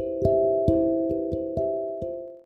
you.